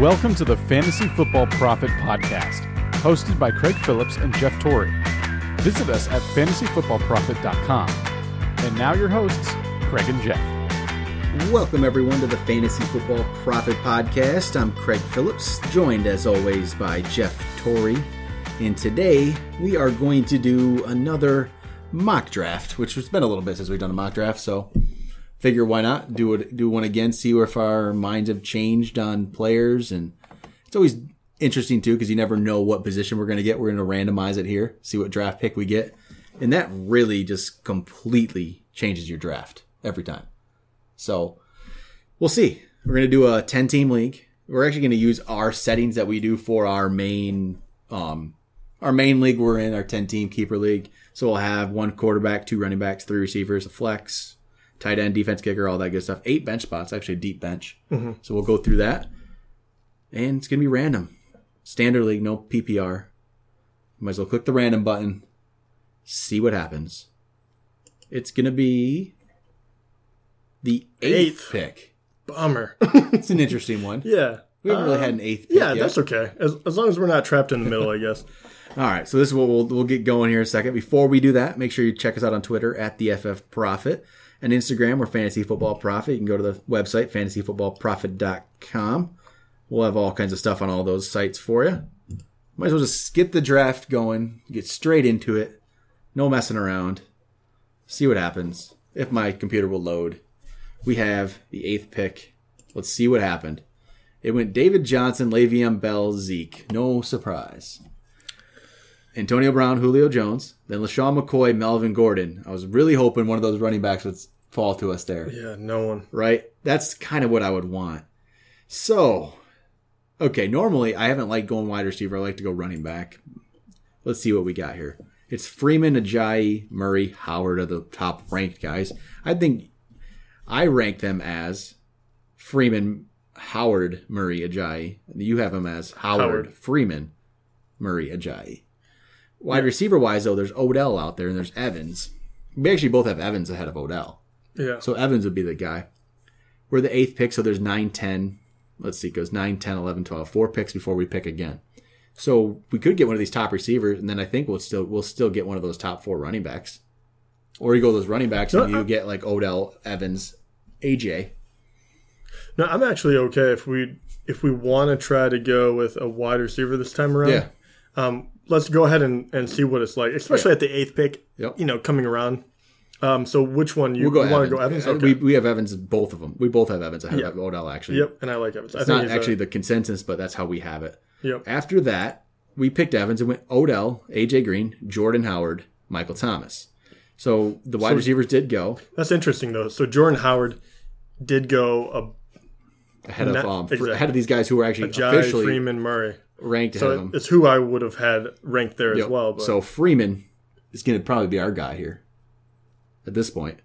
Welcome to the Fantasy Football Prophet Podcast, hosted by Craig Phillips and Jeff Torrey. Visit us at fantasyfootballprophet.com. And now your hosts, Craig and Jeff. Welcome, everyone, to the Fantasy Football Prophet Podcast. I'm Craig Phillips, joined as always by Jeff Torrey. And today we are going to do another mock draft, which has been a little bit since we've done a mock draft. So figure why not do it, do one again, see if our minds have changed on players. And it's always interesting too because you never know what position we're going to get. We're going to randomize it here, see what draft pick we get, and that really just completely changes your draft every time. So we'll see. We're going to do a 10 team league. We're actually going to use our settings that we do for our main, um, our main league we're in, our 10 team keeper league. So we'll have one quarterback, two running backs, three receivers, a flex, tight end, defense kicker, all that good stuff. Eight bench spots, actually a deep bench. So we'll go through that. And it's going to be random. Standard league, no PPR. Might as well click the random button, see what happens. It's going to be the eighth, Eighth. pick. Bummer. It's an interesting one. yeah. We haven't really Uh, had an eighth pick Yeah, yet. that's okay. As, as long as we're not trapped in the middle, I guess. All right, so this is what we'll we'll get going here in a second. Before we do that, make sure you check us out on Twitter at the FF Prophet and Instagram. We're Fantasy Football Prophet. You can go to the website fantasyfootballprophet.com. We'll have all kinds of stuff on all those sites for you. Might as well just get the draft going, get straight into it. No messing around. See what happens. If my computer will load. We have the eighth pick. Let's see what happened. It went David Johnson, Le'Veon Bell, Zeke. No surprise. Antonio Brown, Julio Jones, then LeSean McCoy, Melvin Gordon. I was really hoping one of those running backs would fall to us there, Yeah, no one. right? That's kind of what I would want. So, okay, normally I haven't liked going wide receiver. I like to go running back. Let's see what we got here. It's Freeman, Ajayi, Murray, Howard are the top ranked guys. I think I rank them as Freeman, Howard, Murray, Ajayi. You have them as Howard, Howard. Freeman, Murray, Ajayi. Wide receiver wise, though, there's Odell out there and there's Evans. We actually both have Evans ahead of Odell. Yeah. So Evans would be the guy. We're the eighth pick, so there's 9, 10. Let's see, it goes 9, 10, 11, 12. Four picks before we pick again. So we could get one of these top receivers, and then I think we'll still we'll still get one of those top four running backs. Or you go those running backs and you I- get like Odell, Evans, AJ. No, I'm actually okay if we if we want to try to go with a wide receiver this time around. Yeah. Um, let's go ahead and, and see what it's like, especially at the eighth pick. Yep. You know, coming around. Um, so which one you, We'll go want to go Evans? Uh, Okay. We, we have Evans, both of them. We both have Evans ahead Yeah. of Odell, actually. yep, and I like Evans. I It's not actually A, the consensus, but that's how we have it. yep. After that, we picked Evans and went Odell, AJ Green, Jordan Howard, Michael Thomas. So the wide So- receivers did go That's interesting though. So Jordan Howard did go ahead of Not- um, exactly. ahead of these guys who were actually Ajayi officially Freeman Murray. Ranked So them. it's who I would have had ranked there Yep. as well. But So Freeman is going to probably be our guy here at this point.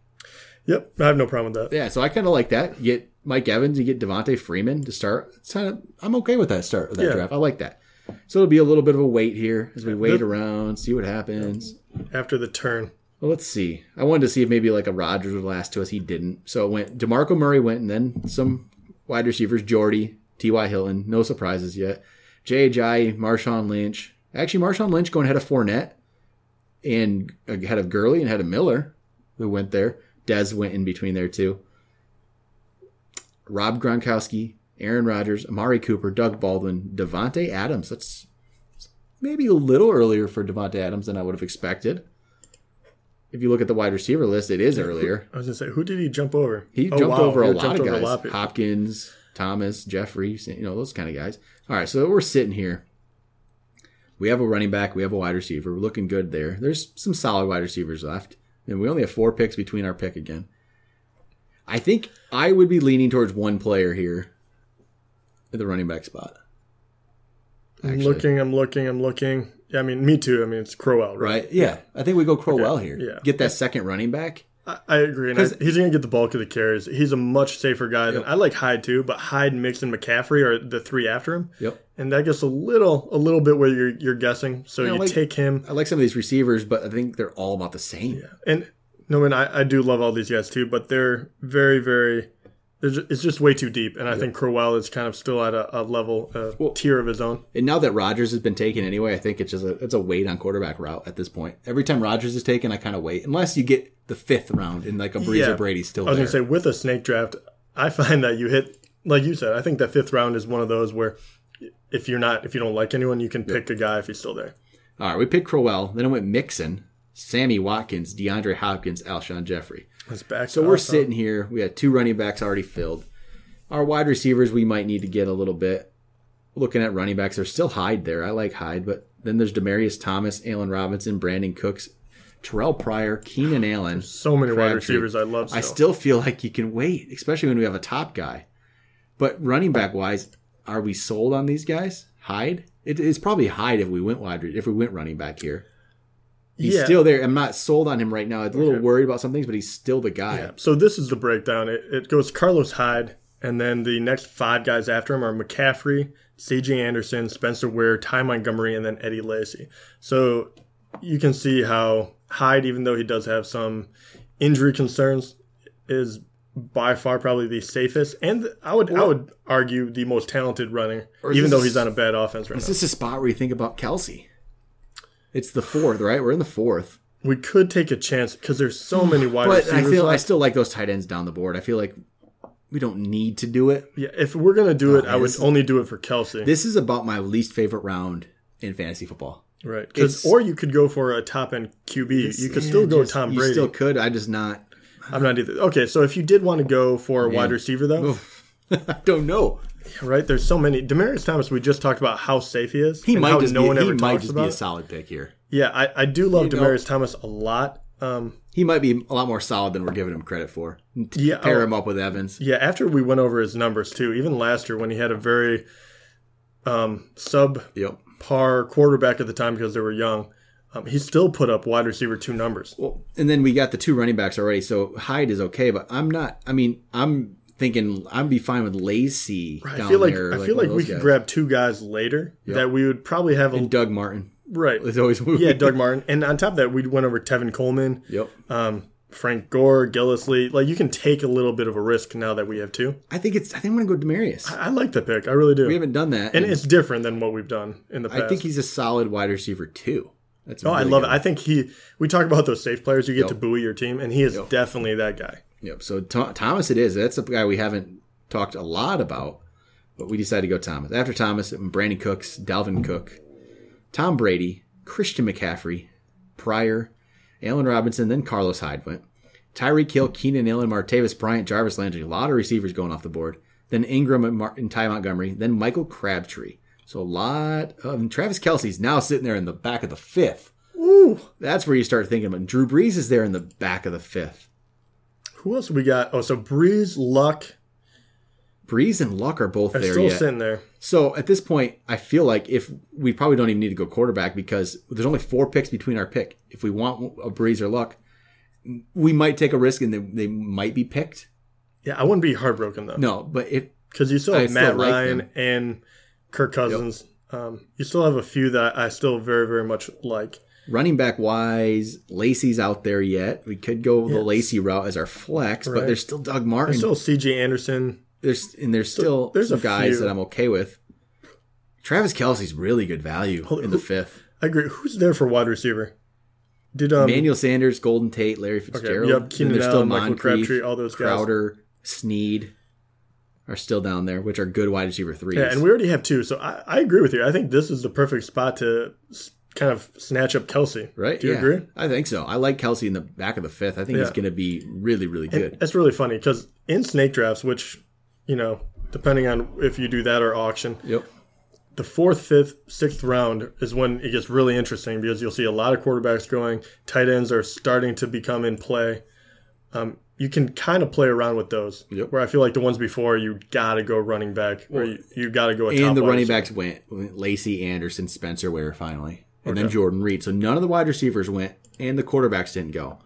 yep, I have no problem with that. Yeah, so I kind of like that. You get Mike Evans, you get Devonta Freeman to start. It's kind of I'm okay with that start of that Yeah. draft. I like that. So it'll be a little bit of a wait here as we wait The- around, see what happens. After the turn, Well, let's see. I wanted to see if maybe like a Rodgers would last to us. He didn't. So it went DeMarco Murray went, and then some wide receivers: Jordy, T.Y. Hilton. No surprises yet. Jay Ajayi, Marshawn Lynch. Actually, Marshawn Lynch going ahead of Fournette, and uh, ahead of Gurley and ahead of Miller, who went there. Dez went in between there too. Rob Gronkowski, Aaron Rodgers, Amari Cooper, Doug Baldwin, Davante Adams. That's maybe a little earlier for Davante Adams than I would have expected. If you look at the wide receiver list, it is earlier. I was gonna say, who did he jump over? He Oh, jumped wow, over a he lot of guys. lot of. Hopkins, Thomas, Jeffery, you know, those kind of guys. All right, so we're sitting here. We have a running back, we have a wide receiver. We're looking good there. There's some solid wide receivers left. And we only have four picks between our pick again. I think I would be leaning towards one player here at the running back spot. I'm looking, I'm looking, I'm looking. Yeah, I mean, me too. I mean, it's Crowell, right? Right? Yeah. I think we go Crowell here. yeah. Get that second running back. I, agree. And I, he's going to get the bulk of the carries. He's a much safer guy than I like Hyde too, but Hyde, Mix, and McCaffrey are the three after him. Yep. And that gets a little, a little bit where you're you're guessing. So Yeah, you like- take him, I like some of these receivers, but I think they're all about the same. and no, man, I, I do love all these guys too, but they're very, very. It's just way too deep, and I think Crowell is kind of still at a, a level, uh, a tier of his own. And now that Rodgers has been taken anyway, I think it's just a it's a wait on quarterback route at this point. Every time Rodgers is taken, I kind of wait unless you get the fifth round and like a Brees or Brady still I was there. gonna say with a snake draft, I find that you hit like you said. I think that fifth round is one of those where if you're not if you don't like anyone, you can pick a guy if he's still there. All right, we picked Crowell, then it went Mixon, Sammy Watkins, DeAndre Hopkins, Alshon Jeffery. Back. So we're sitting here. We had two running backs already filled. Our wide receivers, we might need to get a little bit. Looking at running backs, there's still Hyde there. I like Hyde, but then there's Demaryius Thomas, Allen Robinson, Brandin Cooks, Terrelle Pryor, Keenan Allen. so many wide receivers I love. Still. I still feel like you can wait, especially when we have a top guy. But running back wise, are we sold on these guys? Hyde? It, it's probably Hyde if we went wide, if we went running back here. He's Yeah. still there. I'm not sold on him right now. I'm a little Okay. worried about some things, but he's still the guy. Yeah. So this is the breakdown. It, it goes Carlos Hyde, and then the next five guys after him are McCaffrey, C.J. Anderson, Spencer Ware, Ty Montgomery, and then Eddie Lacy. So you can see how Hyde, even though he does have some injury concerns, is by far probably the safest, and I would I would argue the most talented runner, even though he's on a bad offense right Is now. Is this a spot where you think about Kelce? It's the fourth, right? We're in the fourth. We could take a chance because there's so many wide But receivers. I feel I still like those tight ends down the board. I feel like we don't need to do it. yeah, if we're gonna do it, I would only do it for Kelce. This is about my least favorite round in fantasy football. Right. 'Cause- It's- or you could go for a top end QB. You could still go Just- Tom Brady. You still could. I just not. I'm not either. Okay, so if you did want to go for a wide receiver, though, I don't know. Right? There's so many. Demaryius Thomas. We just talked about how safe he is. He might just no be, one he ever might just be a solid pick here. Yeah, I, I do love You know- Demaryius Thomas a lot. Um, He might be a lot more solid than we're giving him credit for. Yeah, pair oh. him up with Evans. yeah, after we went over his numbers too, even last year when he had a very um, sub Yep. par quarterback at the time because they were young, um, he still put up wide receiver two numbers. Well, and then we got the two running backs already, so Hyde is okay. But I'm not. I mean, I'm thinking I'd be fine with Lacy I down feel like there. I feel one like we could guys. grab two guys later that we would probably have a and Doug Martin. right. It's always Yeah, Doug Martin, and on top of that, we went over Tevin Coleman, Yep. um, Frank Gore, Gillislee. Like you can take a little bit of a risk now that we have two. I think it's. I think I'm gonna go Demaryius. I like the pick. I really do. We haven't done that, and it's different than what we've done in the past. I think he's a solid wide receiver too. That's Oh, I love it. I think he. We talk about those safe players. You get to buoy your team, and he is definitely that guy. Yep. So Tho- Thomas, it is. That's a guy we haven't talked a lot about, but we decided to go Thomas. After Thomas, Brandin Cooks, Dalvin Cook, Tom Brady, Christian McCaffrey, Pryor, Allen Robinson, then Carlos Hyde went. Tyreek Hill, Keenan Allen, Martavis Bryant, Jarvis Landry. A lot of receivers going off the board. Then Ingram and, Mar- and Ty Montgomery. Then Michael Crabtree. So a lot of and Travis Kelce's now sitting there in the back of the fifth. Ooh, That's where you start thinking about. Drew Brees is there in the back of the fifth. Who else we got? Oh, so Brees, Luck Brees and Luck are both are there still yet. sitting there. So at this point, I feel like if we probably don't even need to go quarterback because there's only four picks between our pick. If we want a Brees or Luck, we might take a risk and they, they might be picked. Yeah, I wouldn't be heartbroken though, No, but if because you still I have still Matt like Ryan them. and Kirk Cousins. Um, you still have a few that I still very very much like. Running back wise, Lacy's out there yet. We could go the Lacy route as our flex, but there's still Doug Martin. There's still C.J. Anderson. there's and there's still there's some guys few. that I'm okay with. Travis Kelce's really good value in the fifth. I agree. Who's there for wide receiver? Did um Emmanuel Sanders, Golden Tate, Larry Fitzgerald. yep, Then Keenan there's Allen, Michael Crabtree, all those guys. Crowder, Snead are still down there, which are good wide receiver threes. Yeah, and we already have two, so I, I agree with you. I think this is the perfect spot to kind of snatch up Kelce. right? Do you Yeah. agree? I think so. I like Kelce in the back of the fifth. I think he's going to be really, really good. It's really funny because in snake drafts, which you know, depending on if you do that or auction, Yep. the fourth, fifth, sixth round is when it gets really interesting because you'll see a lot of quarterbacks going. Tight ends are starting to become in play. Um, you can kind of play around with those. Yep. Where I feel like the ones before, you got to go running back, or you, you got to go. A top And the running backs went, went Lacy, Anderson, Spencer Ware finally, and then Jordan Reed. So none of the wide receivers went, and the quarterbacks didn't go.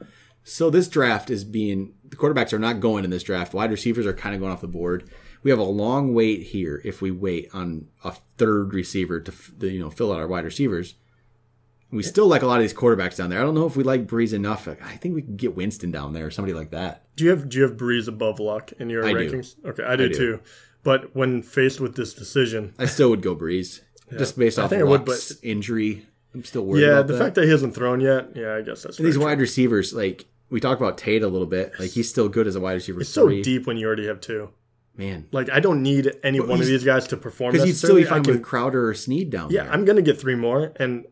So this draft is being the quarterbacks are not going in this draft. Wide receivers are kind of going off the board. We have a long wait here if we wait on a third receiver to you know fill out our wide receivers. We still like a lot of these quarterbacks down there. I don't know if we like Brees enough. I think we can get Winston down there or somebody like that. Do you have do you have Brees above Luck in your I do. rankings? Okay, I do, do. too. But when faced with this decision, I still would go Brees. Just based I off I would, Luck's injury. I'm still worried yeah, about the that. fact that he hasn't thrown yet, yeah, I guess that's And these true. wide receivers, like we talked about Tate a little bit, like he's still good as a wide receiver. It's so deep when you already have two. man. Like I don't need any one of these guys to perform Because you'd still be fine can- with Crowder or Snead down Yeah, there. Yeah, I'm gonna get three more, and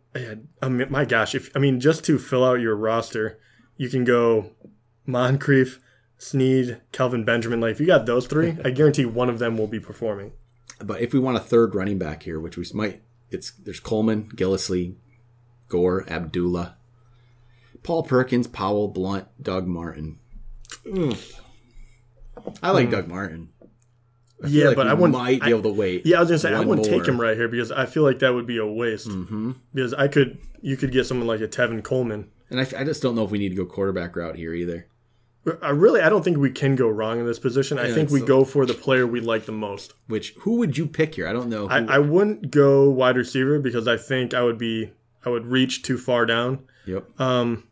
I mean, my gosh, if I mean just to fill out your roster, you can go Moncrief, Snead, Kelvin Benjamin. Like if you got those three, I guarantee one of them will be performing. But if we want a third running back here, which we might, it's there's Coleman, Gillislee, Gore, Abdullah, Paul Perkins, Powell, Blunt, Doug Martin. Ugh. I like Doug Martin. I. Yeah, like but I wouldn't. might be able to wait. Yeah, I was gonna say I wouldn't take him right here because I feel like that would be a waste. Mm-hmm. Because I could, you could get someone like a Tevin Coleman. And I, I just don't know if we need to go quarterback route here either. I really, I don't think we can go wrong in this position. I Yeah, think we go for the player we like the most. Which who would you pick here? I don't know. Who, I, I wouldn't go wide receiver because I think I would be, I would reach too far down. yep. Um,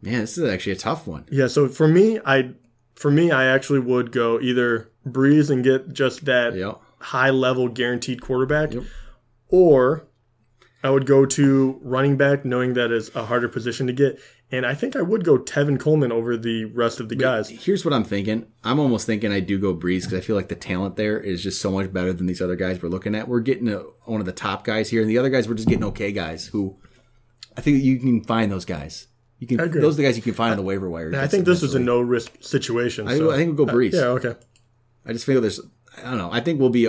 Man, this is actually a tough one. Yeah, so for me, I for me, I actually would go either Brees and get just that Yep. high level guaranteed quarterback, Yep. or I would go to running back, knowing that is a harder position to get. And I think I would go Tevin Coleman over the rest of the guys. Here's what I'm thinking. I'm almost thinking I do go Brees because I feel like the talent there is just so much better than these other guys we're looking at. We're getting a, one of the top guys here, and the other guys we're just getting okay guys who I think you can find those guys. You can agree. those are the guys you can find on the waiver wire. I think this is a no risk situation. I, so- I think we'll go uh, Brees. yeah, okay. I just feel there's I don't know. I think we'll be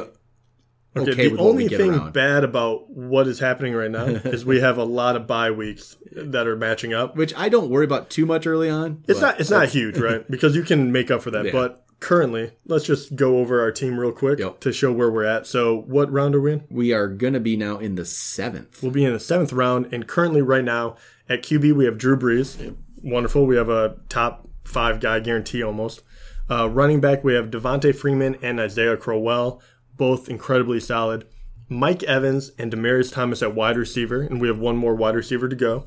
okay, the only thing around. bad about what is happening right now is we have a lot of bye weeks that are matching up. which I don't worry about too much early on. It's not it's not huge, right? Because you can make up for that. Yeah. But currently, let's just go over our team real quick Yep. to show where we're at. So, what round are we in? We are gonna be now in the seventh. We'll be in the seventh round, and currently, right now at QB, we have Drew Brees. Wonderful. We have a top five guy guarantee almost. Uh, running back, we have Devonta Freeman and Isaiah Crowell, both incredibly solid. Mike Evans and Demaryius Thomas at wide receiver, and we have one more wide receiver to go.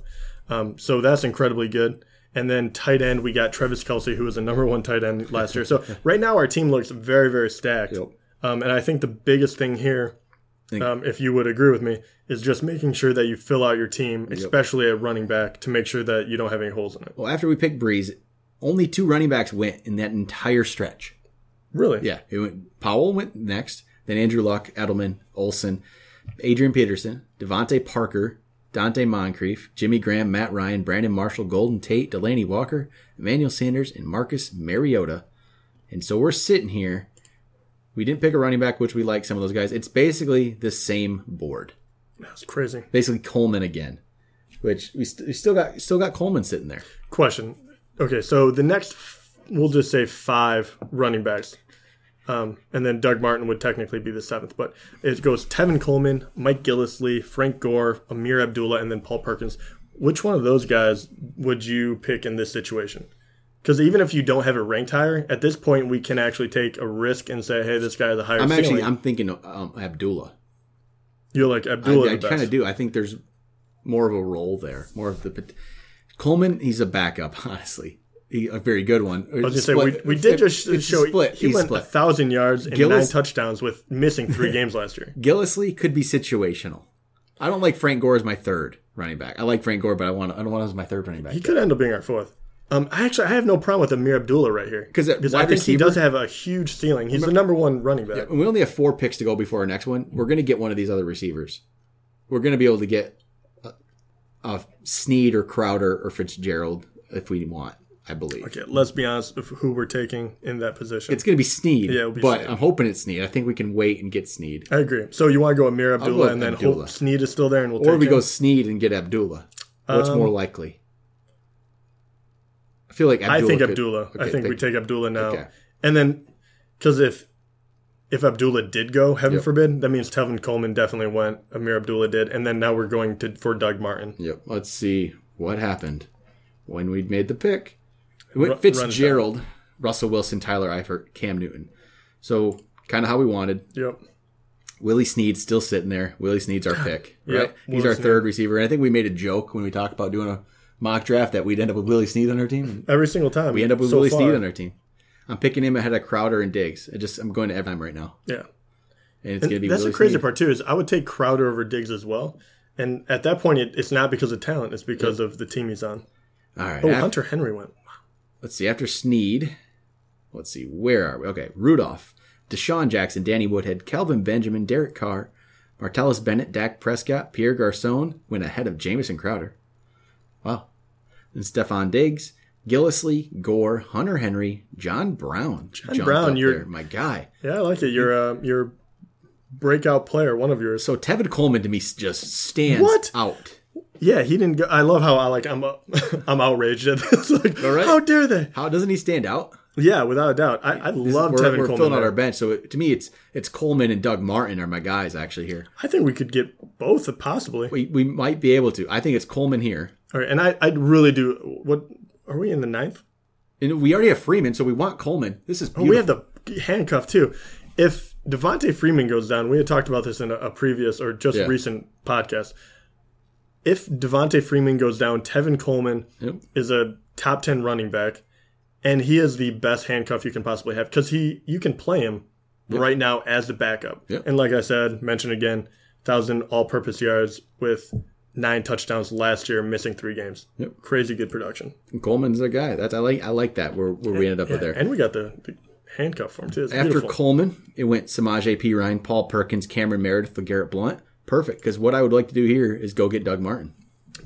Um, so that's incredibly good. And then tight end, we got Travis Kelce, who was the number one tight end last year. So right now, our team looks very, very stacked. Yep. Um, and I think the biggest thing here, um, if you would agree with me, is just making sure that you fill out your team, especially at running back, to make sure that you don't have any holes in it. Well, after we picked Brees, only two running backs went in that entire stretch. Really? Yeah, it went. Powell went next, then Andrew Luck, Edelman, Olsen, Adrian Peterson, DeVante Parker, Donte Moncrief, Jimmy Graham, Matt Ryan, Brandon Marshall, Golden Tate, Delanie Walker, Emmanuel Sanders, and Marcus Mariota. And so we're sitting here. We didn't pick a running back, which we like some of those guys. It's basically the same board. That's crazy. Basically Coleman again, which we, st- we still got still got Coleman sitting there. Question. Okay, so the next, we'll just say five running backs. Um, and then Doug Martin would technically be the seventh, but it goes Tevin Coleman, Mike Gillislee, Frank Gore, Ameer Abdullah, and then Paul Perkins. Which one of those guys would you pick in this situation? Because even if you don't have it ranked higher, at this point we can actually take a risk and say, "Hey, this guy has a higher I'm ceiling." actually I'm thinking um, Abdullah. You're like Abdullah. I, I kind of do. I think there's more of a role there. More of the Coleman. He's a backup, honestly. A very good one. I was gonna say we, we did just it's show split. he went a thousand yards and Gillis- nine touchdowns with missing three games last year. Gillislee could be situational. I don't like Frank Gore as my third running back. I like Frank Gore, but I want I don't want him as my third running back. He could end up being our fourth. Um, I actually I have no problem with Ameer Abdullah right here because I think he does have a huge ceiling. He's the number one running back. And we only have four picks to go before our next one. We're going to get one of these other receivers. We're going to be able to get a, a Snead or Crowder or Fitzgerald if we want. I believe. Okay, let's be honest of who we're taking in that position. It's going to be Snead, Yeah, be but Snead. I'm hoping it's Snead. I think we can wait and get Snead. I agree. So you want to go Ameer go Abdullah with and then Abdullah. hope Snead is still there and we'll Or we him? go Snead and get Abdullah. What's Um, more likely? I feel like Abdullah I think could- Abdullah. I okay, think we take Abdullah now, Okay. and then because if if Abdullah did go, heaven Yep. forbid, that means Tevin Coleman definitely went. Ameer Abdullah did, and then now we're going to for Doug Martin. Yep. Let's see what happened when we made the pick. Ru- run it down. Fitzgerald, Russell Wilson, Tyler Eifert, Cam Newton. So kind of how we wanted. Yep. Willie Snead's still sitting there. Willie Snead's our pick, Yep, right? He's Willie our Snead. third receiver. And I think we made a joke when we talked about doing a mock draft that we'd end up with Willie Snead on our team. Every single time. We end up with so Willie far. Snead on our team. I'm picking him ahead of Crowder and Diggs. I just I'm going to time right now, Yeah. and it's going to be That's Willie the crazy Snead. part too. Is I would take Crowder over Diggs as well. And at that point, it, it's not because of talent; it's because of the team he's on. All right, Oh, af- Hunter Henry went. Let's see. After Snead, let's see. Where are we? Okay, Rudolph, DeSean Jackson, Danny Woodhead, Kelvin Benjamin, Derek Carr, Martellus Bennett, Dak Prescott, Pierre Garcon went ahead of Jamison Crowder. Wow. Then Stefon Diggs, Gillislee, Gore, Hunter Henry, John Brown. John Brown, you're- my guy. Yeah, I like it. You're uh, a you're breakout player. One of yours. So Tevin Coleman to me just stands What? out. Yeah, he didn't go. I love how I like. I'm uh, I'm outraged at this. like, right. how dare they? How doesn't he stand out? Yeah, without a doubt. I, I love Tevin we're Coleman. filling out our bench. So it, to me, it's it's Coleman and Doug Martin are my guys actually here. I think we could get both, possibly. We, we might be able to. I think it's Coleman here. All right, and I I really do. What are we in the ninth? And we already have Freeman, so we want Coleman. This is Oh, we have the handcuff too. If Devonta Freeman goes down, we had talked about this in a, a previous or just Yeah. recent podcast. If Devonta Freeman goes down, Tevin Coleman Yep. is a top ten running back, and he is the best handcuff you can possibly have because he you can play him right now as the backup. Yep. And like I said, mentioned again, thousand all-purpose yards with nine touchdowns last year, missing three games. Yep. Crazy good production. Coleman's a guy. That's I like. I like that. Where where we ended up Yeah, with there. and we got the, the handcuff for him too. It's After beautiful. Coleman, it went Samaj P. Ryan, Paul Perkins, Cameron Meredith, LeGarrette Blunt. Perfect. Because what I would like to do here is go get Doug Martin.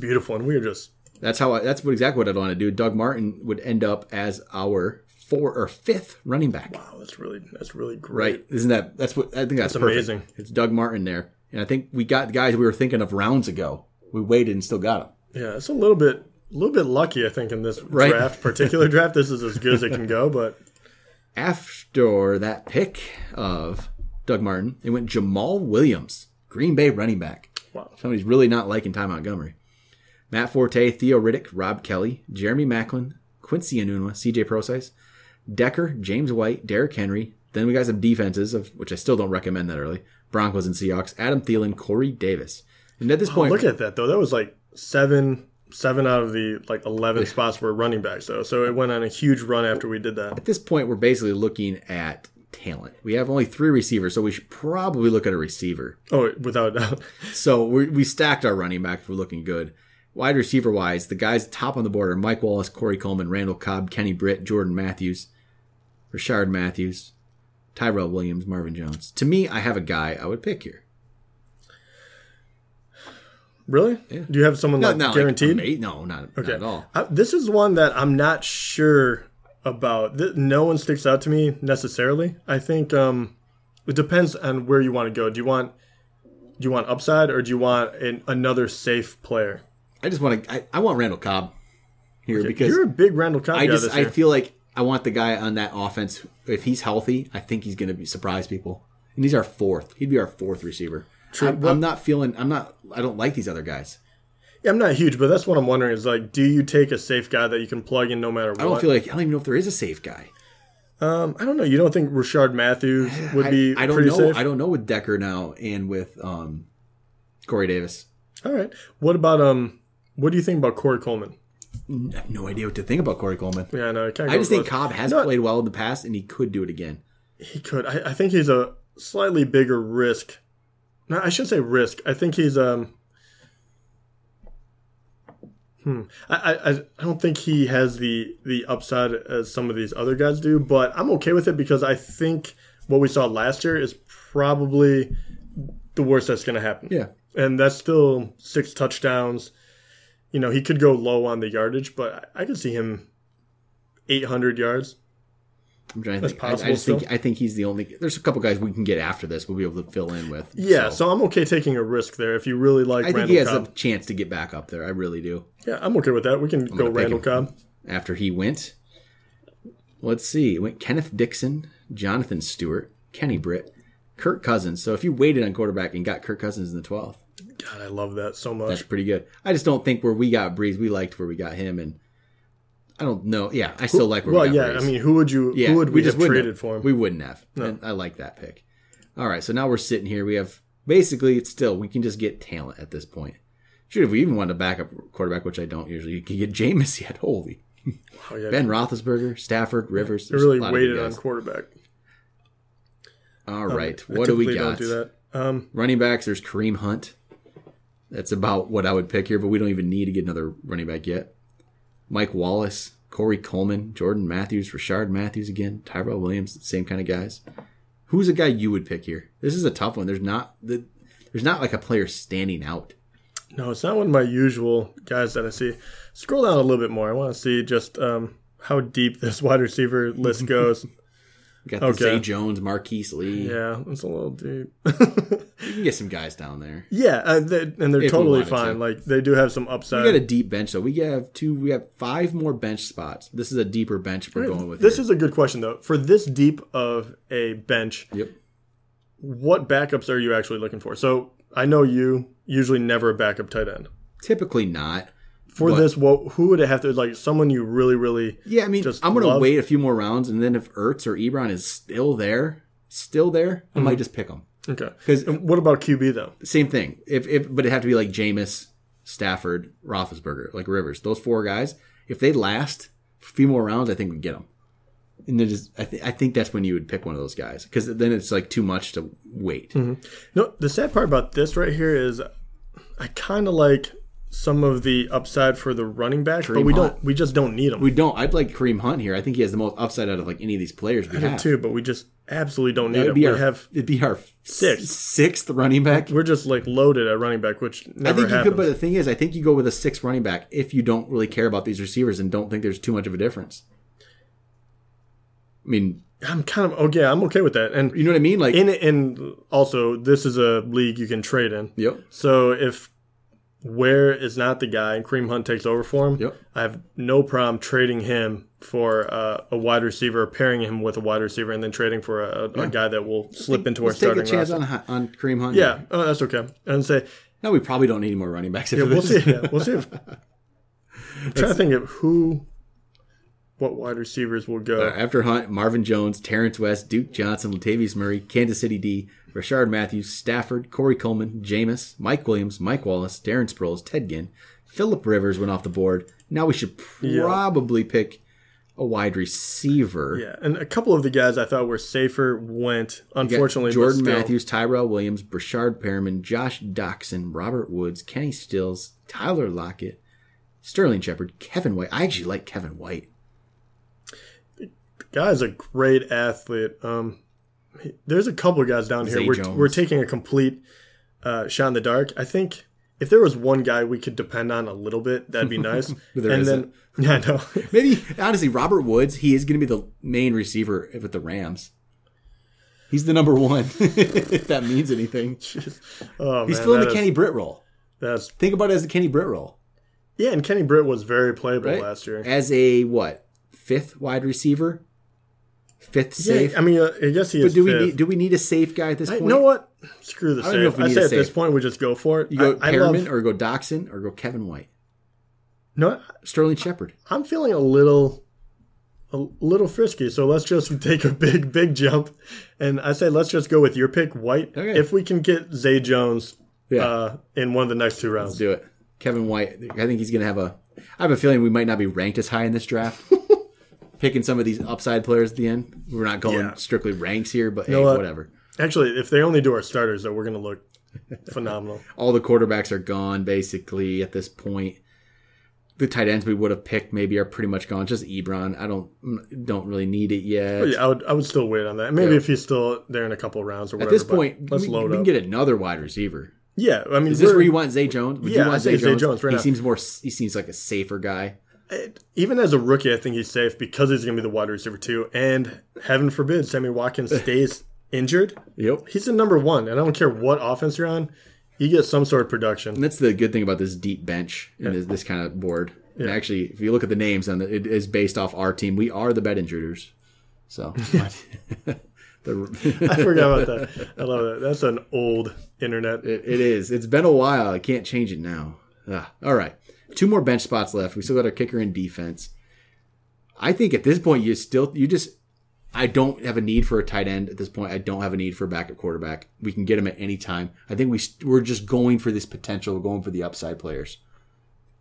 beautiful, and we are just That's how. I, that's what exactly what I'd want to do. Doug Martin would end up as our four or fifth running back. wow. That's really that's really great. Right? Isn't that? That's what I think. That's, That's amazing. It's Doug Martin there, and I think we got the guys we were thinking of rounds ago. We waited and still got them. Yeah, it's a little bit a little bit lucky, I think, in this Right. draft, particular draft. This is as good as it can go, but After that pick of Doug Martin, it went Jamaal Williams, Green Bay running back. wow. Somebody's really not liking Ty Montgomery. Matt Forte, Theo Riddick, Rob Kelley, Jeremy Maclin, Quincy Enunwa, CJ Prosise, Decker, James White, Derrick Henry. Then we got some defenses, of which I still don't recommend that early. Broncos and Seahawks, Adam Thielen, Corey Davis. And at this oh, point, Look at that though. That was like seven seven out of the like eleven spots were running backs though. So it went on a huge run after we did that. at this point, we're basically looking at talent. We have only three receivers, so we should probably look at a receiver. Oh, without a doubt. So we we stacked our running backs. We're looking good. Wide receiver wise, the guys top on the board are Mike Wallace, Corey Coleman, Randall Cobb, Kenny Britt, Jordan Matthews, Rishard Matthews, Tyrell Williams, Marvin Jones. To me, I have a guy I would pick here. Really? Do you have someone like not guaranteed? Like, no, not, not at all. Uh, this is one that I'm not sure about. Th- no one sticks out to me necessarily. I think um, it depends on where you want to go. Do you want do you want upside or do you want an, another safe player? I just want to. I, I want Randall Cobb here because You're a big Randall Cobb I just I feel like I want the guy on that offense. If he's healthy, I think he's going to be surprise people. And he's our fourth. He'd be our fourth receiver. I'm, I'm not feeling. I'm not. I don't like these other guys. Yeah, I'm not huge, but that's what I'm wondering is like, do you take a safe guy that you can plug in no matter what? I don't feel like I don't even know if there is a safe guy. um, I don't know. You don't think Rishard Matthews would be I don't pretty know. safe? I don't know with Decker now and with um, Corey Davis. All right. What about um? What do you think about Corey Coleman? I have no idea what to think about Corey Coleman. Yeah, no, I, I just think Cobb has No, played well in the past, and he could do it again. He could. I, I think he's a slightly bigger risk. No, I shouldn't say risk. I think he's um. Hmm. I, I I- don't think he has the the upside as some of these other guys do, but I'm okay with it because I think what we saw last year is probably the worst that's going to happen. Yeah, and that's still six touchdowns. You know, he could go low on the yardage, but I I could see him 800 yards. I'm trying to think. I, I just think. I think he's the only. There's a couple guys we can get after this. We'll be able to fill in with. Yeah, So, so, I'm okay taking a risk there if you really like I think Randall he has Cobb. a chance to get back up there. I really do. Yeah, I'm okay with that. We can go gonna pick Randall. Cobb. After he went, let's see. It went Kenneth Dixon, Jonathan Stewart, Kenny Britt, Kirk Cousins. So if you waited on quarterback and got Kirk Cousins in the 12th, God, I love that so much. that's pretty good. I just don't think where we got Brees, we liked where we got him, and I don't know. Yeah, I still like where well, we yeah. I mean, who would you yeah, who would we, just have wouldn't traded for him? We wouldn't have. And I like that pick. All right, so now we're sitting here. We have basically it's still we can just get talent at this point. Shoot, if we even wanted a backup quarterback, which I don't usually, you can get Jameis yet. Holy Oh, yeah. Ben Roethlisberger, Stafford, Rivers. They really waited on quarterback. All right, I what do we got? Don't do that. Um, Running backs, there's Kareem Hunt. That's about what I would pick here, but we don't even need to get another running back yet. Mike Wallace, Corey Coleman, Jordan Matthews, Rishard Matthews again, Tyrell Williams, same kind of guys. Who's a guy you would pick here? This is a tough one. There's not the, there's not like a player standing out. no, it's not one of my usual guys that I see. Scroll down a little bit more. I want to see just um, how deep this wide receiver list goes. We got the Okay. Zay Jones, Marquise Lee. yeah, it's a little deep. You can get some guys down there. yeah, uh, they, and they're If totally fine. to. Like they do have some upside. We got a deep bench though. We have two. We have five more bench spots. This is a deeper bench we're going with. this here. is a good question though. For this deep of a bench, yep. what backups are you actually looking for? So I know you usually never a backup tight end. Typically not. For But- this, what who would it have to like someone you really really Yeah, I mean, Just I'm gonna love- wait a few more rounds, and then if Ertz or Ebron is still there, still there, I Mm-hmm. might just pick them. Okay. Because what about QB though? Same thing. If if but it have to be like Jameis, Stafford, Roethlisberger, like Rivers. Those four guys, if they last a few more rounds, I think we get them. And then just, I, th- I think that's when you would pick one of those guys because then it's like too much to wait. No, the sad part about this right here is I kind of like some of the upside for the running back, but we Hunt. don't. We just don't need him. We don't. I'd like Kareem Hunt here. I think he has the most upside out of like any of these players we I have. too, but we just absolutely don't need be We our have it'd be our Sixth. sixth running back. we're just like loaded at running back, which I think you could, but the thing is, I think you go with a six running back if you don't really care about these receivers and don't think there's too much of a difference. I mean, I'm kind of oh, okay. I'm okay with that. And you know what I mean? Like, in and also, this is a league you can trade in. yep, So if Ware is not the guy and Kareem Hunt takes over for him, Yep. I have no problem trading him for uh, a wide receiver, pairing him with a wide receiver, and then trading for a, a guy that will slip into our let's take starting a chance roster. on on Kareem Hunt. yeah, oh, that's okay. And say, no, we probably don't need any more running backs. Yeah, we'll see. Yeah, we'll see. If, I'm trying to think of who, what wide receivers will go. Uh, after Hunt, Marvin Jones, Terrance West, Duke Johnson, Latavius Murray, Kansas City D, Rishard Matthews, Stafford, Corey Coleman, Jameis, Mike Williams, Mike Wallace, Darren Sproles, Ted Ginn, Philip Rivers went off the board. Now we should probably pick a wide receiver. Yeah, and a couple of the guys I thought were safer went. Unfortunately, Jordan. Matthews, Tyrell Williams, Breshad Perriman, Josh Doctson, Robert Woods, Kenny Stills, Tyler Lockett, Sterling Shepard, Kevin White. I actually like Kevin White. The guy's a great athlete. Um, there's a couple of guys down here. We're, we're taking a complete uh, shot in the dark. I think if there was one guy we could depend on a little bit, that'd be nice. There and isn't. then, yeah, no, Maybe honestly, Robert Woods. He is going to be the main receiver with the Rams. He's the number one. if that means anything, oh he's man, filling the is- Kenny Britt role. That's Think about it as the Kenny Britt role, yeah, and Kenny Britt was very playable right? last year. as a what fifth wide receiver, fifth Yeah, safe. I mean, uh, I guess he but is. do we fifth. need do we need a safe guy at this I, point? you know what? Screw the I don't know if safe. we I need say a at this safe. point we just go for it. You go I, I Perriman love, or go Doctson or go Kevin White, no, Sterling Shepard. I'm feeling a little a little frisky, so let's just take a big big jump and I say let's just go with your pick, White. Okay. If we can get Zay Jones Yeah. uh, in one of the next two rounds. Let's do it. Kevin White. I think he's going to have a. I have a feeling we might not be ranked as high in this draft. Picking some of these upside players at the end. We're not going Yeah. strictly ranks here, but know hey, what? whatever. Actually, if they only do our starters though, we're gonna look phenomenal. All the quarterbacks are gone basically at this point. The tight ends we would have picked maybe are pretty much gone. Just Ebron. I don't don't really need it yet. Yeah, I would I would still wait on that. Maybe Yeah. if he's still there in a couple rounds or whatever. At this point, let's we, load we up. can get another wide receiver. yeah, I mean, Is this where you want Zay Jones? Would Yeah, you want I'd say Zay Jones right he now. seems more. He seems like a safer guy. Even as a rookie, I think he's safe because he's going to be the wide receiver too. And heaven forbid, Sammy Watkins stays injured. Yep. He's the number one, and I don't care what offense you're on, you get some sort of production. And that's the good thing about this deep bench and this, this kind of board. And actually, if you look at the names, and it is based off our team. We are the bet intruders. So, the, I forgot about that. I love that. That's an old internet. it, it is. It's been a while. I can't change it now. Ah, all right, two more bench spots left. We still got our kicker and defense. I think at this point, you still you just. I don't have a need for a tight end at this point. I don't have a need for a backup quarterback. We can get him at any time. I think we we're just going for this potential. We're going for the upside players,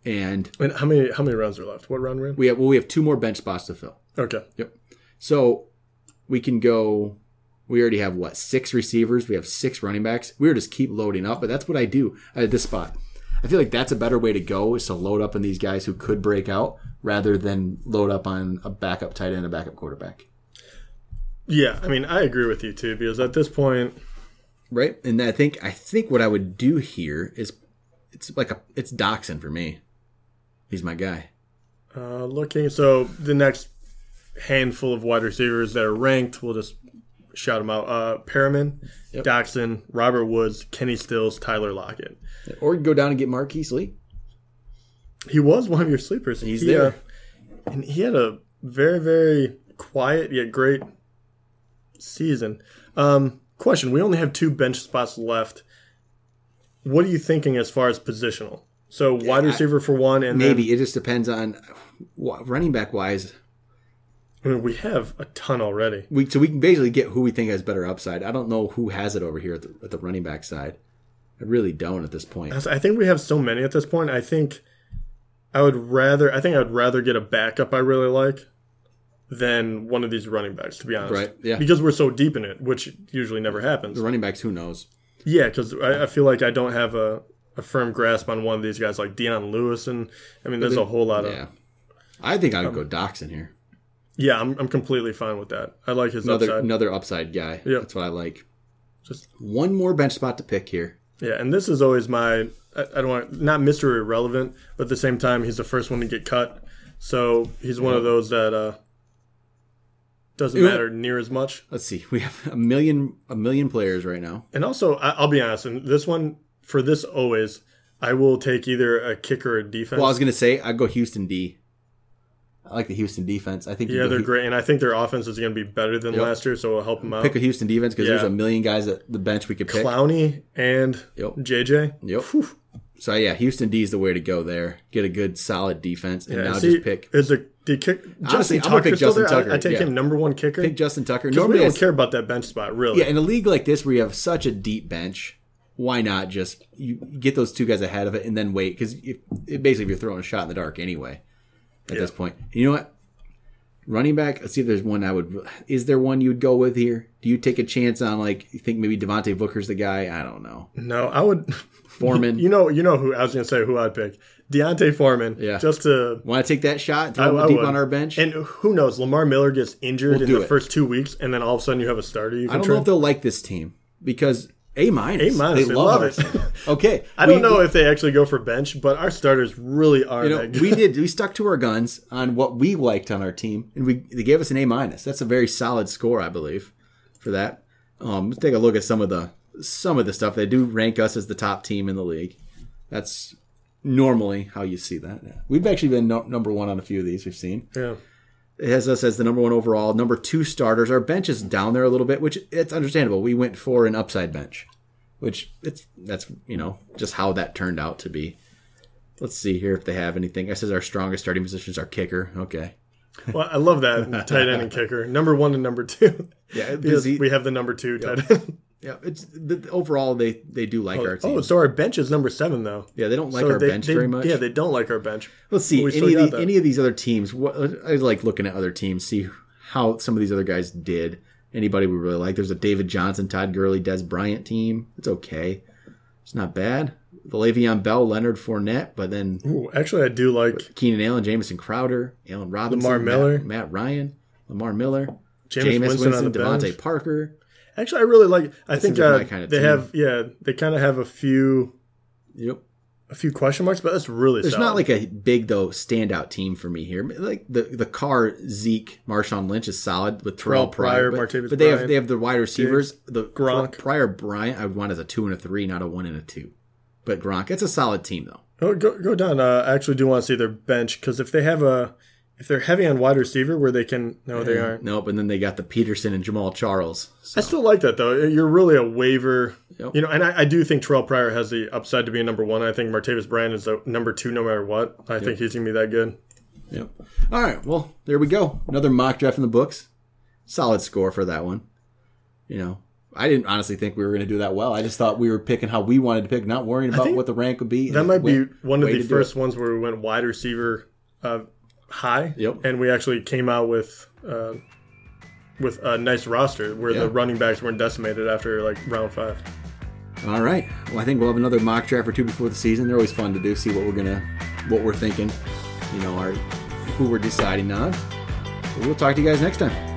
and And how many how many rounds are left? What round we're in? we have well, we have two more bench spots to fill. Okay. Yep. So we can go. We already have what six receivers. We have six running backs. We just keep loading up, but that's what I do at this spot. I feel like that's a better way to go is to load up on these guys who could break out rather than load up on a backup tight end, a backup quarterback. Yeah, I mean, I agree with you too because at this point, Right. And I think I think what I would do here is it's like a it's Doctson for me. He's my guy. uh, looking so the next handful of wide receivers that are ranked, we'll just shout them out: uh, Perriman, Yep. Doctson, Robert Woods, Kenny Stills, Tyler Lockett. Or go down and get Marquise Lee. He was one of your sleepers. He's He, there. uh, and he had a very very quiet yet great season. Um, question: We only have two bench spots left. What are you thinking as far as positional? So wide receiver for one, and Maybe it just depends on running back wise. I mean, we have a ton already. We so we can basically get who we think has better upside. I don't know who has it over here at the, at the running back side. I really don't at this point. I think we have so many at this point. I think I would rather. I think I would rather get a backup I really like than one of these running backs. To be honest, Right, yeah. Because we're so deep in it, which usually never happens. The running backs, who knows? Yeah, because I, I feel like I don't have a, a firm grasp on one of these guys like Dion Lewis, and I mean, there's a whole lot of Yeah, I think I Um, would go in here. Yeah. I'm I'm completely fine with that. I like his Another upside. another upside guy. Yeah. that's what I like. Just- one more bench spot to pick here. Yeah, and this is always my. I, I don't want not Mister Irrelevant, but at the same time, he's the first one to get cut, so he's one of those that uh, doesn't Yeah. matter near as much. Let's see. We have a million a million players right now. And also, I, I'll be honest, and this one for this always, I will take either a kicker or a defense. Well, I was gonna say I'd go Houston D. I like the Houston defense. I think yeah, they're great, and I think their offense is going to be better than Yep. last year, so it'll help them out. Pick a Houston defense because there's a million guys at the bench we could pick. Clowney and Yep. JJ. Yep. So yeah, Houston D is the way to go there. Get a good solid defense, and Yeah, now see, just pick is a the kick Honestly, Justin I'm Tucker Justin there? I- Tucker, I, take yeah. him number one kicker. pick Justin Tucker. We Normally, don't it's- care about that bench spot, really. yeah, in a league like this where you have such a deep bench, why not just you get those two guys ahead of it and then wait because basically, if you're throwing a shot in the dark anyway at this point. You know what? Running back. Let's see if there's one I would. Is there one you would go with here? Do you take a chance on like you think maybe Devontae Booker's the guy? I don't know. No, I would. Foreman. You know, you know who I was going to say who I'd pick. D'Onta Foreman. Yeah. Just to Want to take that shot? Throw I- him I deep would. on our bench. And who knows? Lamar Miller gets injured in the it. first two weeks, and then all of a sudden you have a starter. You I don't trade. know if they'll like this team because A minus. A minus, they love our it. Okay, I don't we- know if they actually go for bench, but our starters really are You know, that good. we did. We stuck to our guns on what we liked on our team, and we they gave us an A minus. That's a very solid score, I believe, for that. Um, let's take a look at some of the some of the stuff. They do rank us as the top team in the league. That's normally how you see that. Yeah. We've actually been no, number one on a few of these we've seen. yeah. It has us as the number one overall, number two starters. Our bench is down there a little bit, which it's understandable. We went for an upside bench, which it's that's you know just how that turned out to be. Let's see here if they have anything. I says our strongest starting positions are kicker. Okay, Well, I love that tight end and kicker. Number one and number two. Yeah, because he- we have the number two tight end. Yeah. It's the, overall they they do like oh, our team. Oh, so our bench is number seven though. yeah, they don't like so our they- bench they- very much. Yeah, they don't like our bench. Let's see any of the, any of these other teams. What I like looking at other teams, see how some of these other guys did. Anybody we really like? There's a David Johnson, Todd Gurley, Dez Bryant team. It's okay. It's not bad. The Le'Veon Bell, Leonard Fournette, but then Ooh, actually, I do like Keenan Allen, Jamison Crowder, Allen Robinson, Lamar Miller. Matt, Ryan, Lamar Miller, Jameis Jameis Winston on Winston, Devontae bench. Parker. Actually, I really like. I think like uh, kinda they team. have. Yeah, they kind of have a few Yep. a few question marks, but that's really. There's solid. not like a big though standout team for me here. Like the the car Zeke, Marshawn Lynch is solid with Terrelle Pryor, Pryor, but, but they have they have the wide receivers. the Gronk. Pryor Bryant, I would want as a two and a three, not a one and a two. But Gronk, it's a solid team though. Oh, go go down. Uh, I actually do want to see their bench because if they have a, if they're heavy on wide receiver, where they can. No, they aren't. Nope. And then they got the Peterson and Jamaal Charles. So, I still like that though. You're really a waiver, Yep. you know. And I, I do think Terrelle Pryor has the upside to be a number one. I think Martavis Bryant is a number two, no matter what. I think he's gonna be that good. yep. All right. Well, there we go. Another mock draft in the books. solid score for that one. You know, I didn't honestly think we were going to do that well. I just thought we were picking how we wanted to pick, not worrying about what the rank would be. That might be one of the first ones where we went wide receiver uh, high. Yep. And we actually came out with uh, with a nice roster where Yeah. the running backs weren't decimated after like round five. All right. Well, I think we'll have another mock draft or two before the season. They're always fun to do. See what we're gonna, what we're thinking. You know, our who we're deciding on. We'll talk to you guys next time.